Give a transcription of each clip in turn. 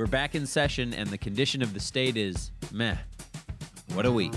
We're back in session, and the condition of the state is meh. What a week.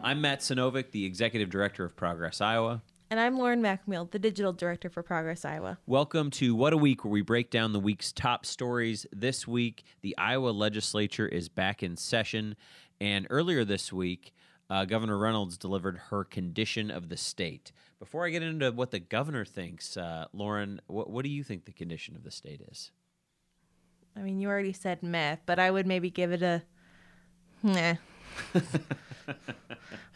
I'm Matt Sinovic, the Executive Director of Progress Iowa. And I'm Lauren McMill, the Digital Director for Progress Iowa. Welcome to What a Week, where we break down the week's top stories. This week, the Iowa legislature is back in session. And earlier this week, uh, Governor Reynolds delivered her condition of the state. Before I get into what the governor thinks, uh, Lauren, what, what do you think the condition of the state is? I mean, you already said meh, but I would maybe give it a meh.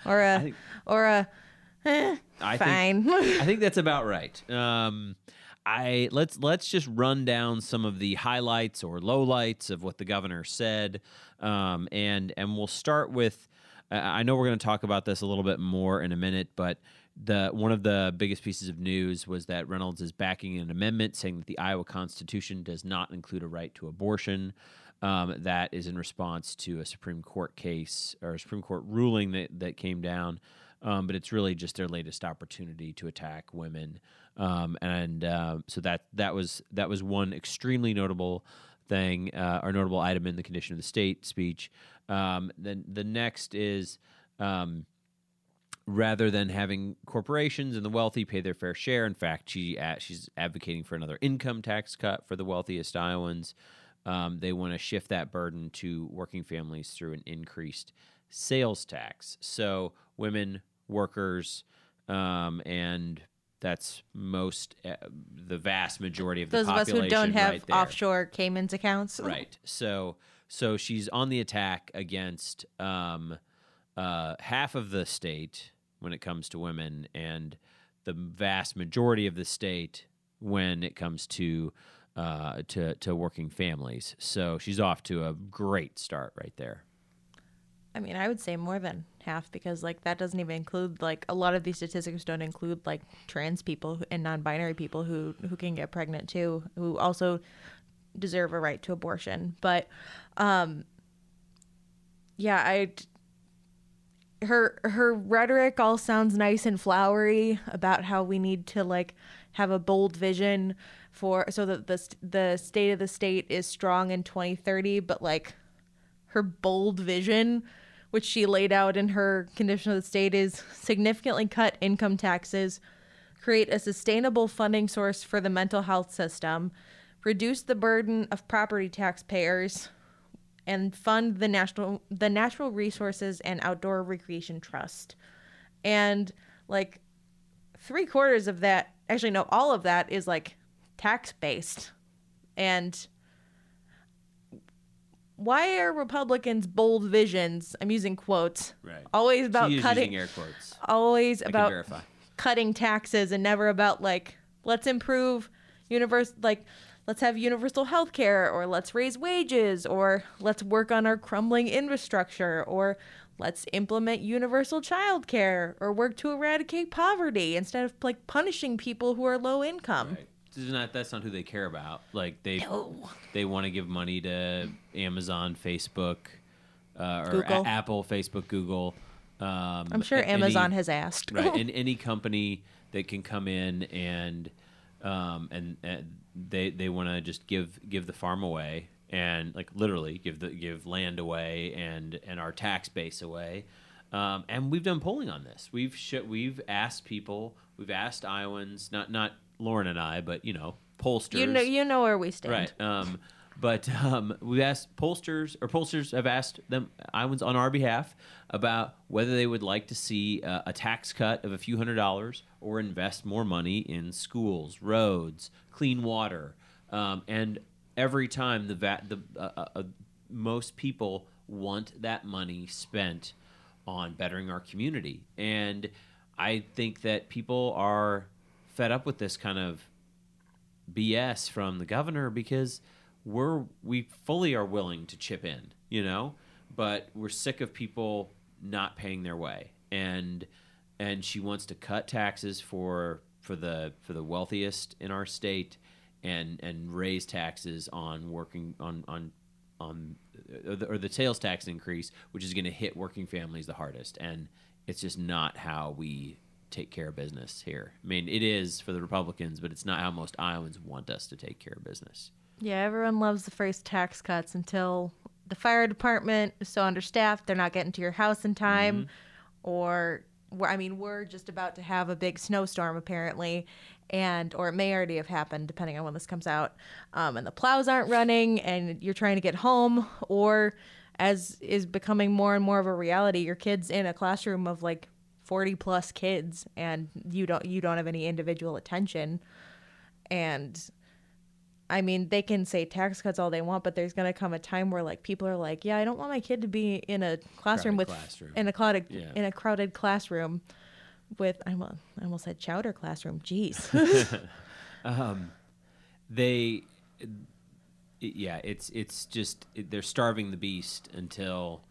or a think- or a eh, I fine. Think, I think that's about right. Um, I let's let's just run down some of the highlights or lowlights of what the governor said, um, and and we'll start with. I know we're going to talk about this a little bit more in a minute, but the one of the biggest pieces of news was that Reynolds is backing an amendment saying that the Iowa Constitution does not include a right to abortion. Um, that is in response to a Supreme Court case or a Supreme Court ruling that, that came down. Um, but it's really just their latest opportunity to attack women, um, and uh, so that that was that was one extremely notable thing uh, or notable item in the condition of the state speech. Um, then the next is. Um, rather than having corporations and the wealthy pay their fair share. In fact, she she's advocating for another income tax cut for the wealthiest Iowans. Um, they want to shift that burden to working families through an increased sales tax. So women, workers, um, and that's most uh, the vast majority of the Those of us who don't have right offshore Cayman's accounts. Right. So so she's on the attack against um, uh, half of the state when it comes to women, and the vast majority of the state when it comes to uh, to to working families. So she's off to a great start right there. I mean, I would say more than half because like that doesn't even include like a lot of these statistics don't include like trans people and non-binary people who who can get pregnant too, who also deserve a right to abortion. But um yeah, I her her rhetoric all sounds nice and flowery about how we need to like have a bold vision for so that the the state of the state is strong in 2030 but like her bold vision which she laid out in her condition of the state is significantly cut income taxes create a sustainable funding source for the mental health system reduce the burden of property taxpayers and fund the national the natural resources and outdoor recreation trust and like three quarters of that actually no all of that is like tax based and why are republicans bold visions i'm using quotes Right. always about she cutting air quotes. always I about cutting taxes and never about like let's improve universe like let's have universal health care or let's raise wages or let's work on our crumbling infrastructure or let's implement universal child care or work to eradicate poverty instead of like punishing people who are low income Right. This is not, that's not who they care about. Like they No. they want to give money to Amazon, Facebook, uh, or. A- Apple, Facebook, Google. Um, i'm sure a- any- amazon has asked right, and any company that can come in and um, and, and they they want to just give give the farm away and like literally give the give land away and and our tax base away. Um, and we've done polling on this. We've sh- we've asked people, we've asked Iowans, not not Lauren and I, but you know pollsters. you know you know where we stand Right. Um, but um, we've asked pollsters, or pollsters have asked them, Iowans on our behalf, about whether they would like to see uh, a tax cut of a few hundred dollars or invest more money in schools, roads, clean water. Um, and every time the, va- the uh, uh, uh, most people want that money spent on bettering our community. And I think that people are fed up with this kind of BS from the governor because we're we fully are willing to chip in, you know, but we're sick of people not paying their way. And and she wants to cut taxes for for the for the wealthiest in our state and and raise taxes on working on on on or the, or the sales tax increase, which is going to hit working families the hardest. And it's just not how we take care of business here. I mean, it is for the Republicans, but it's not how most Iowans want us to take care of business. Yeah, everyone loves the first tax cuts until the fire department is so understaffed they're not getting to your house in time, or we're- I mean, we're just about to have a big snowstorm apparently, and or it may already have happened depending on when this comes out, um, and the plows aren't running, and you're trying to get home, or as is becoming more and more of a reality, your kids in a classroom of like 40 plus kids, and you don't you don't have any individual attention, and I mean, they can say tax cuts all they want, but there's going to come a time where like people are like, "Yeah, I don't want my kid to be in a classroom Crowded with classroom. in a crowded Yeah. in a crowded classroom with I almo- I almost said chowder classroom. Jeez. they yeah it's it's just it, they're starving the beast until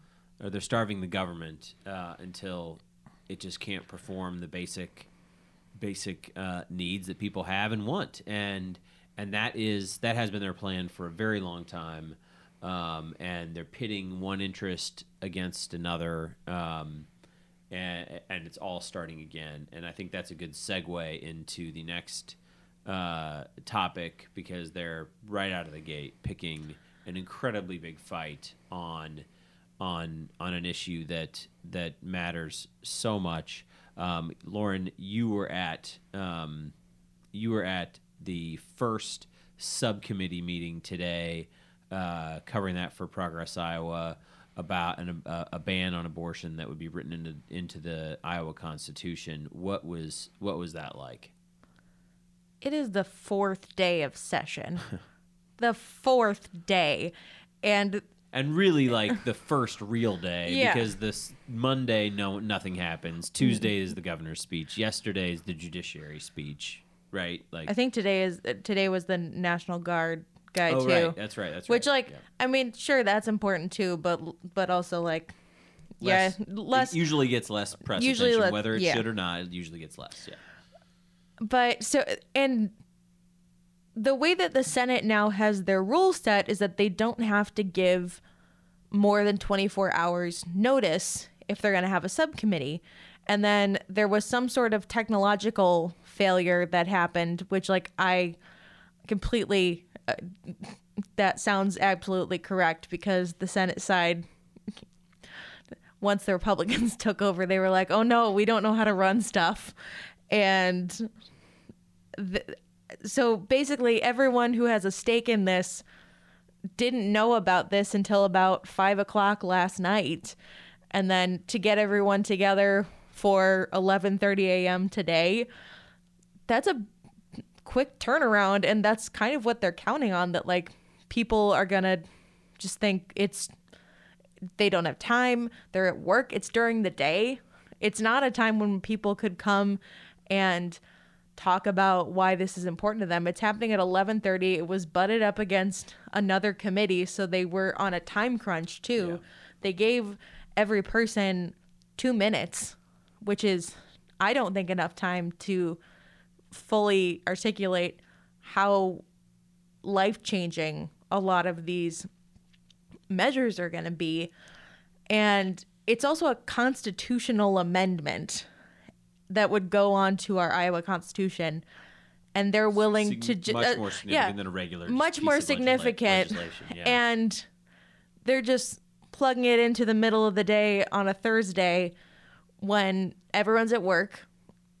or they're starving the government uh, until it just can't perform the basic basic uh, needs that people have and want and and that is that has been their plan for a very long time um, and they're pitting one interest against another um, and, and it's all starting again and i think that's a good segue into the next uh, topic because they're right out of the gate picking an incredibly big fight on on on an issue that that matters so much. Um, Lauren, you were at um, you were at the first subcommittee meeting today, uh, covering that for Progress Iowa about an, a, a ban on abortion that would be written into into the Iowa Constitution. What was what was that like? it is the fourth day of session. the fourth day. And and really like the first real day Yeah. because this Monday no nothing happens. Tuesday is the governor's speech. Yesterday is the judiciary speech. Right? Like I think today is uh, today was the National Guard guy oh too. right, that's right, that's right. Which like Yeah. I mean, sure that's important too, but but also like Less- yeah, less it usually gets less press Usually attention, less- whether it yeah. should or not. It usually gets less. Yeah. But so and the way that the Senate now has their rules set is that they don't have to give more than 24 hours notice if they're going to have a subcommittee. And then there was some sort of technological failure that happened, which like I completely uh, that sounds absolutely correct because the Senate side once the Republicans took over, they were like, "Oh no, we don't know how to run stuff," and th- so basically, everyone who has a stake in this didn't know about this until about five o'clock last night, and then to get everyone together for eleven thirty a.m. today, that's a quick turnaround, and that's kind of what they're counting on. That like people are gonna just think it's they don't have time they're at work it's during the day it's not a time when people could come and talk about why this is important to them it's happening at 11:30 it was butted up against another committee so they were on a time crunch too Yeah. they gave every person 2 minutes which is i don't think enough time to fully articulate how life-changing a lot of these measures are going to be. And it's also a constitutional amendment that would go on to our Iowa Constitution. And they're willing Sig- to ju- much uh, more significant yeah, than a regular much more significant. yeah. And they're just plugging it into the middle of the day on a Thursday when everyone's at work,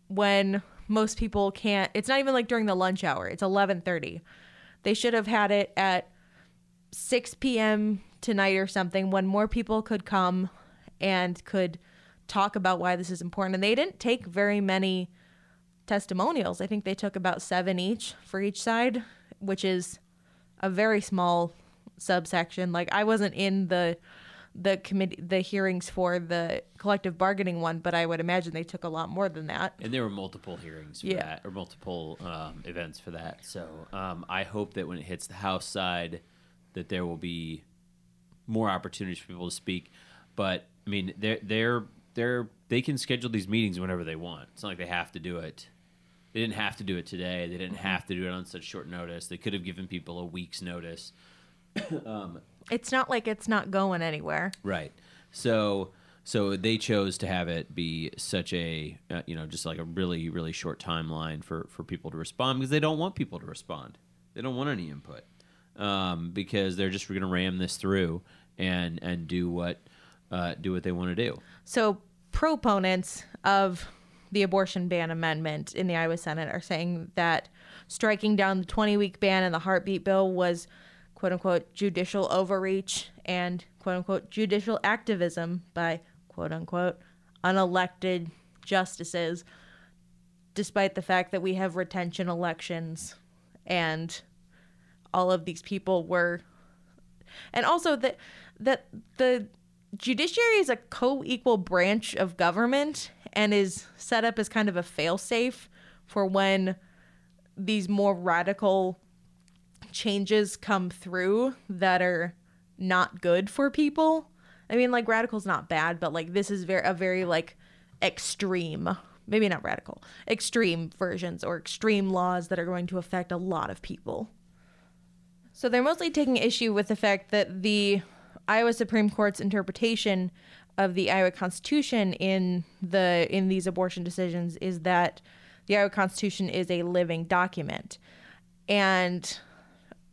when most people can't. It's not even like during the lunch hour. It's 11:30. They should have had it at 6 p.m. tonight or something when more people could come and could talk about why this is important. And they didn't take very many testimonials. I think they took about seven each for each side, which is a very small subsection. Like I wasn't in the the committee the hearings for the collective bargaining one, but I would imagine they took a lot more than that. And there were multiple hearings for Yeah. that, or multiple um, events for that. So um, I hope that when it hits the House side, that there will be more opportunities for people to speak. But I mean, they're they're they're they can schedule these meetings whenever they want. It's not like they have to do it. They didn't have to do it today. They didn't have to do it on such short notice. They could have given people a week's notice. It's not like it's not going anywhere. Right. So so they chose to have it be such a uh, you know just like a really really short timeline for for people to respond because they don't want people to respond. They don't want any input um, because they're just going to ram this through and and do what uh, do what they want to do. So proponents of the abortion ban amendment in the Iowa Senate are saying that striking down the 20 week ban and the heartbeat bill was quote unquote judicial overreach and quote unquote judicial activism by quote unquote unelected justices, despite the fact that we have retention elections and all of these people were and also that that the judiciary is a co-equal branch of government and is set up as kind of a failsafe for when these more radical changes come through that are not good for people. I mean, like radical's not bad, but like this is very a very like extreme, maybe not radical, extreme versions or extreme laws that are going to affect a lot of people. So they're mostly taking issue with the fact that the Iowa Supreme Court's interpretation of the Iowa Constitution in the in these abortion decisions is that the Iowa Constitution is a living document. And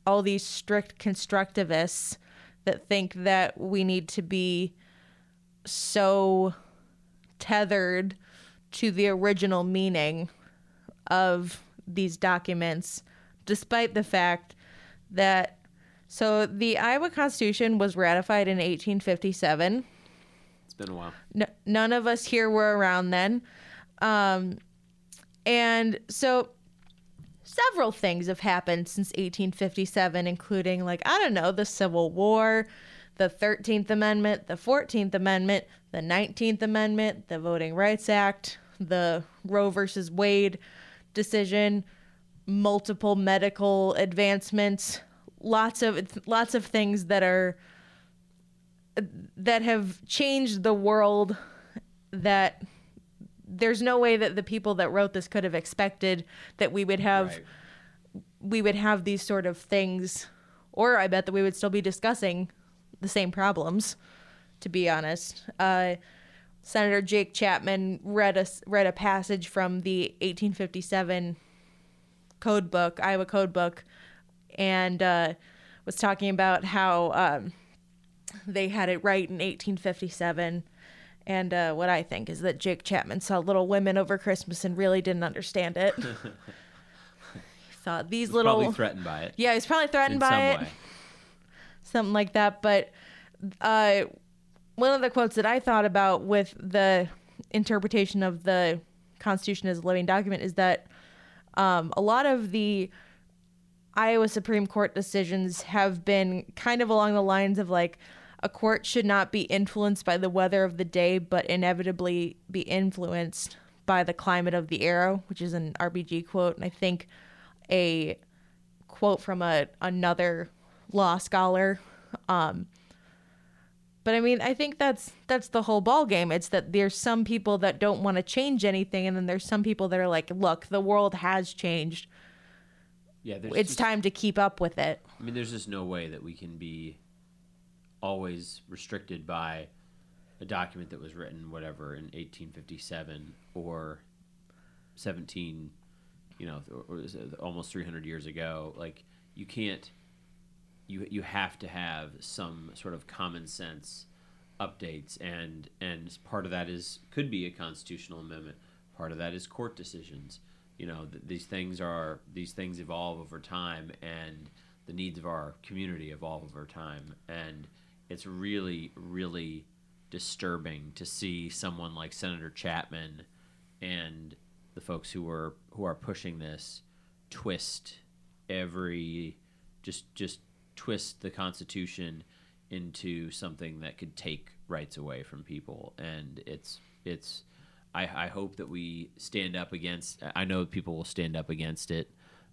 all these strict constructivists that think that we need to be so tethered to the original meaning of these documents, despite the fact that so the Iowa Constitution was ratified in 1857. It's been a while. N- none of us here were around then. Um, and so several things have happened since 1857, including, like, I don't know, the Civil War, the 13th Amendment, the 14th Amendment, the 19th Amendment, the Voting Rights Act, the Roe versus Wade decision, multiple medical advancements, lots of lots of things that are that have changed the world that there's no way that the people that wrote this could have expected that we would have Right. we would have these sort of things or i bet that we would still be discussing the same problems to be honest uh, senator jake chapman read a, read a passage from the 1857 code book iowa code book and uh, was talking about how um, they had it right in 1857 and uh, what I think is that Jake Chapman saw Little Women over Christmas and really didn't understand it. he thought these little Probably threatened by it. yeah, he's probably threatened in by some it, way. something like that. But uh, one of the quotes that I thought about with the interpretation of the Constitution as a living document is that um, a lot of the Iowa Supreme Court decisions have been kind of along the lines of like a court should not be influenced by the weather of the day, but inevitably be influenced by the climate of the era, which is an RBG quote. And I think a quote from a another law scholar. Um, but I mean, I think that's that's the whole ball game. It's that there's some people that don't want to change anything, and then there's some people that are like, "Look, the world has changed. Yeah, there's It's just- time to keep up with it." I mean, there's just no way that we can be always restricted by a document that was written, whatever, in 1857 or 17, you know, or, or almost 300 years ago. Like, you can't. You you have to have some sort of common sense updates, and and part of that is could be a constitutional amendment. Part of that is court decisions. You know, th- these things are these things evolve over time, and the needs of our community evolve over time, and it's really really disturbing to see someone like Senator Chapman and the folks who are who are pushing this twist every just just twist the constitution into something that could take rights away from people. And it's it's I, I hope that we stand up against I know people will stand up against it.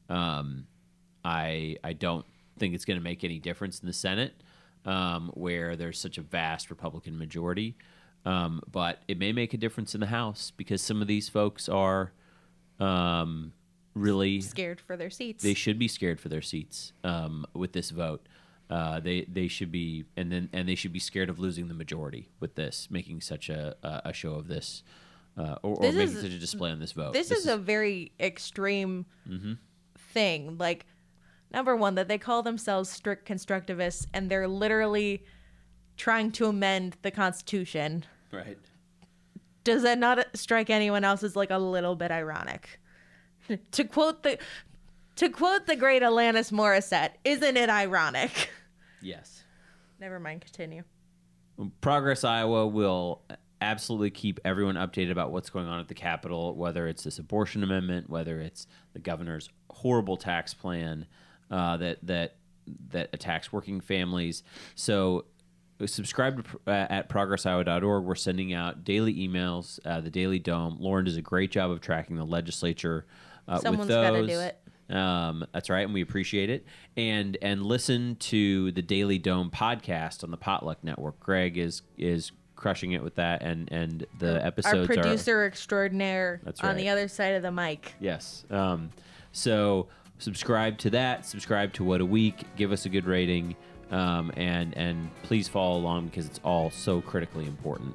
Um, I I don't think it's going to make any difference in the Senate um, where there's such a vast Republican majority um, but it may make a difference in the House because some of these folks are um, really Scared for their seats. they should be scared for their seats um, with this vote. uh, they they should be and then and they should be scared of losing the majority with this, making such a a, a show of this, uh, or, or This making is- such a display on this vote. This, is, a very extreme Mm-hmm. thing. Like, number one, that they call themselves strict constructivists and they're literally trying to amend the Constitution. right. Does that not strike anyone else as like a little bit ironic? to quote the to quote the great Alanis Morissette, isn't it ironic? Yes. Never mind, continue. Progress Iowa will absolutely keep everyone updated about what's going on at the Capitol, whether it's this abortion amendment, whether it's the governor's horrible tax plan uh, that that that attacks working families. So subscribe to, uh, at progressiowa.org. We're sending out daily emails, uh, the Daily Dome. Lauren does a great job of tracking the legislature uh, Someone's with those. gotta do it. Um, that's right, and we appreciate it. And and listen to the Daily Dome podcast on the Potluck Network. Greg is is crushing it with that, and and the episodes Our are producer extraordinaire That's on the other side of the mic. yes. Um, so subscribe to that. Subscribe to What a Week. Give us a good rating, um, and and please follow along because it's all so critically important.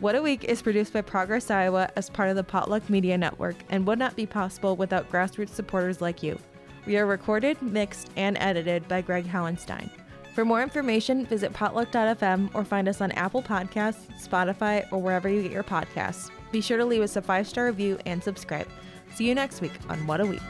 What a Week is produced by Progress Iowa as part of the Potluck Media Network and would not be possible without grassroots supporters like you. We are recorded, mixed, and edited by Greg Howenstein. For more information, visit potluck.fm or find us on Apple Podcasts, Spotify, or wherever you get your podcasts. Be sure to leave us a five star review and subscribe. See you next week on What a Week.